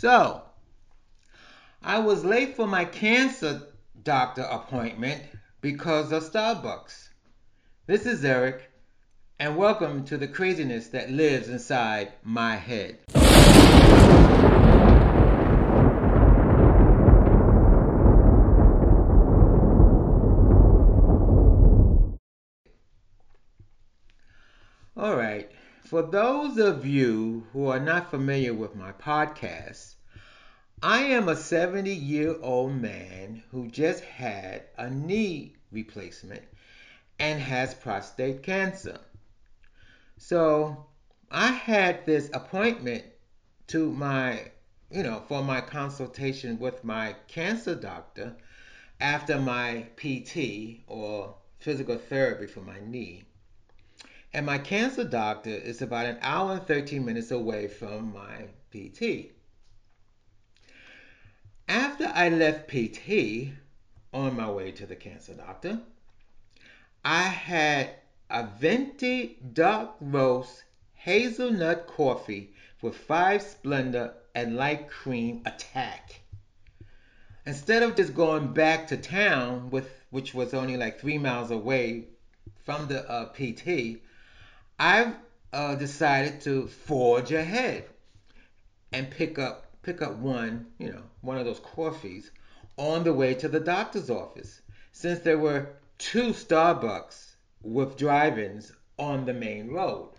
So, I was late for my cancer doctor appointment because of Starbucks. This is Eric, and welcome to the craziness that lives inside my head. All right. For those of you who are not familiar with my podcast, I am a 70 year old man who just had a knee replacement and has prostate cancer. So I had this appointment to my, you know, for my consultation with my cancer doctor after my PT or physical therapy for my knee. And my cancer doctor is about an hour and 13 minutes away from my PT. After I left PT on my way to the cancer doctor, I had a venti dark roast hazelnut coffee with five Splenda and light cream attack. Instead of just going back to town, with which was only like three miles away from the uh, PT, I've uh, decided to forge ahead and pick up pick up one, you know, one of those coffees on the way to the doctor's office, since there were two Starbucks with drive-ins on the main road.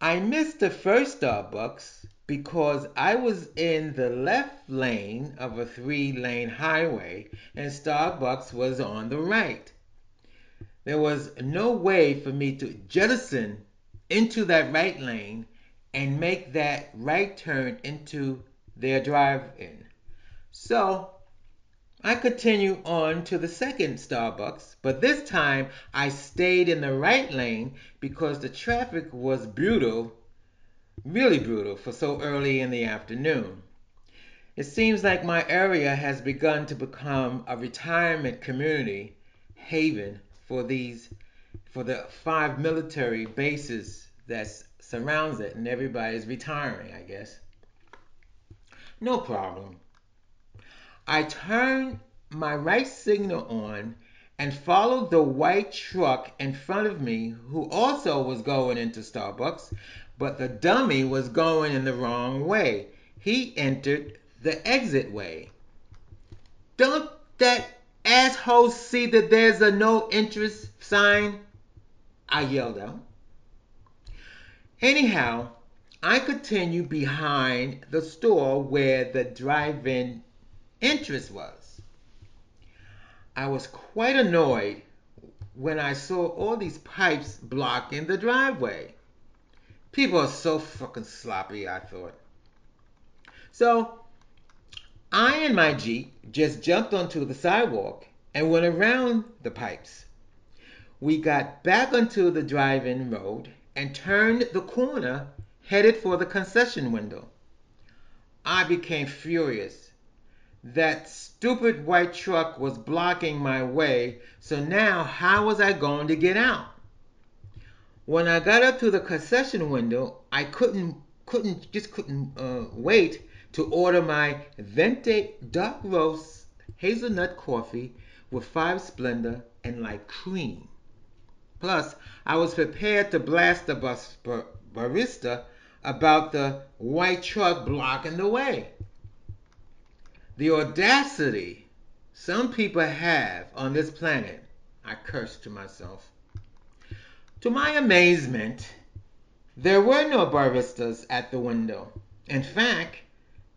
I missed the first Starbucks because I was in the left lane of a three-lane highway and Starbucks was on the right. There was no way for me to jettison into that right lane and make that right turn into their drive-in. So I continue on to the second Starbucks, but this time I stayed in the right lane because the traffic was brutal, really brutal for so early in the afternoon. It seems like my area has begun to become a retirement community haven for these for the five military bases that surrounds it and everybody's retiring, I guess. No problem. I turned my right signal on and followed the white truck in front of me who also was going into Starbucks, but the dummy was going in the wrong way. He entered the exit way. Don't that asshole see that there's a no interest sign? I yelled out. Anyhow, I continued behind the store where the drive in entrance was. I was quite annoyed when I saw all these pipes blocking the driveway. People are so fucking sloppy, I thought. So I and my Jeep just jumped onto the sidewalk and went around the pipes. We got back onto the drive in road and turned the corner headed for the concession window. I became furious. That stupid white truck was blocking my way, so now how was I going to get out? When I got up to the concession window, I couldn't couldn't just couldn't uh, wait to order my Venti dark roast hazelnut coffee with five Splenda and light cream. Plus, I was prepared to blast the bus bar- barista about the white truck blocking the way. The audacity some people have on this planet, I cursed to myself. To my amazement, there were no baristas at the window. In fact,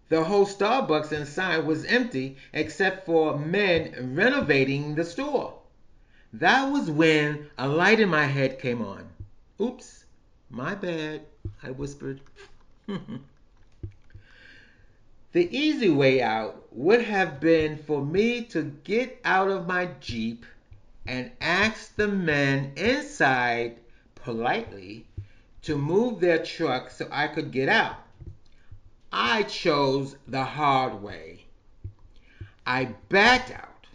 the whole Starbucks inside was empty except for men renovating the store. That was when a light in my head came on. Oops, my bad, I whispered. the easy way out would have been for me to get out of my Jeep and ask the men inside politely to move their truck so I could get out. I chose the hard way. I backed out.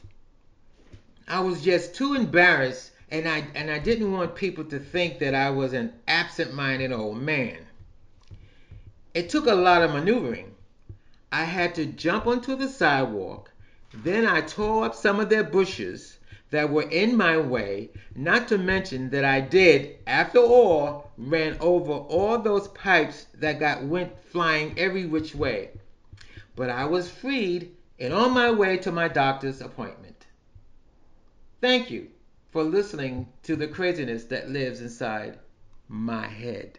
I was just too embarrassed and I and I didn't want people to think that I was an absent-minded old man. It took a lot of maneuvering. I had to jump onto the sidewalk. Then I tore up some of their bushes that were in my way, not to mention that I did, after all, ran over all those pipes that got went flying every which way. But I was freed and on my way to my doctor's appointment. Thank you for listening to the craziness that lives inside my head.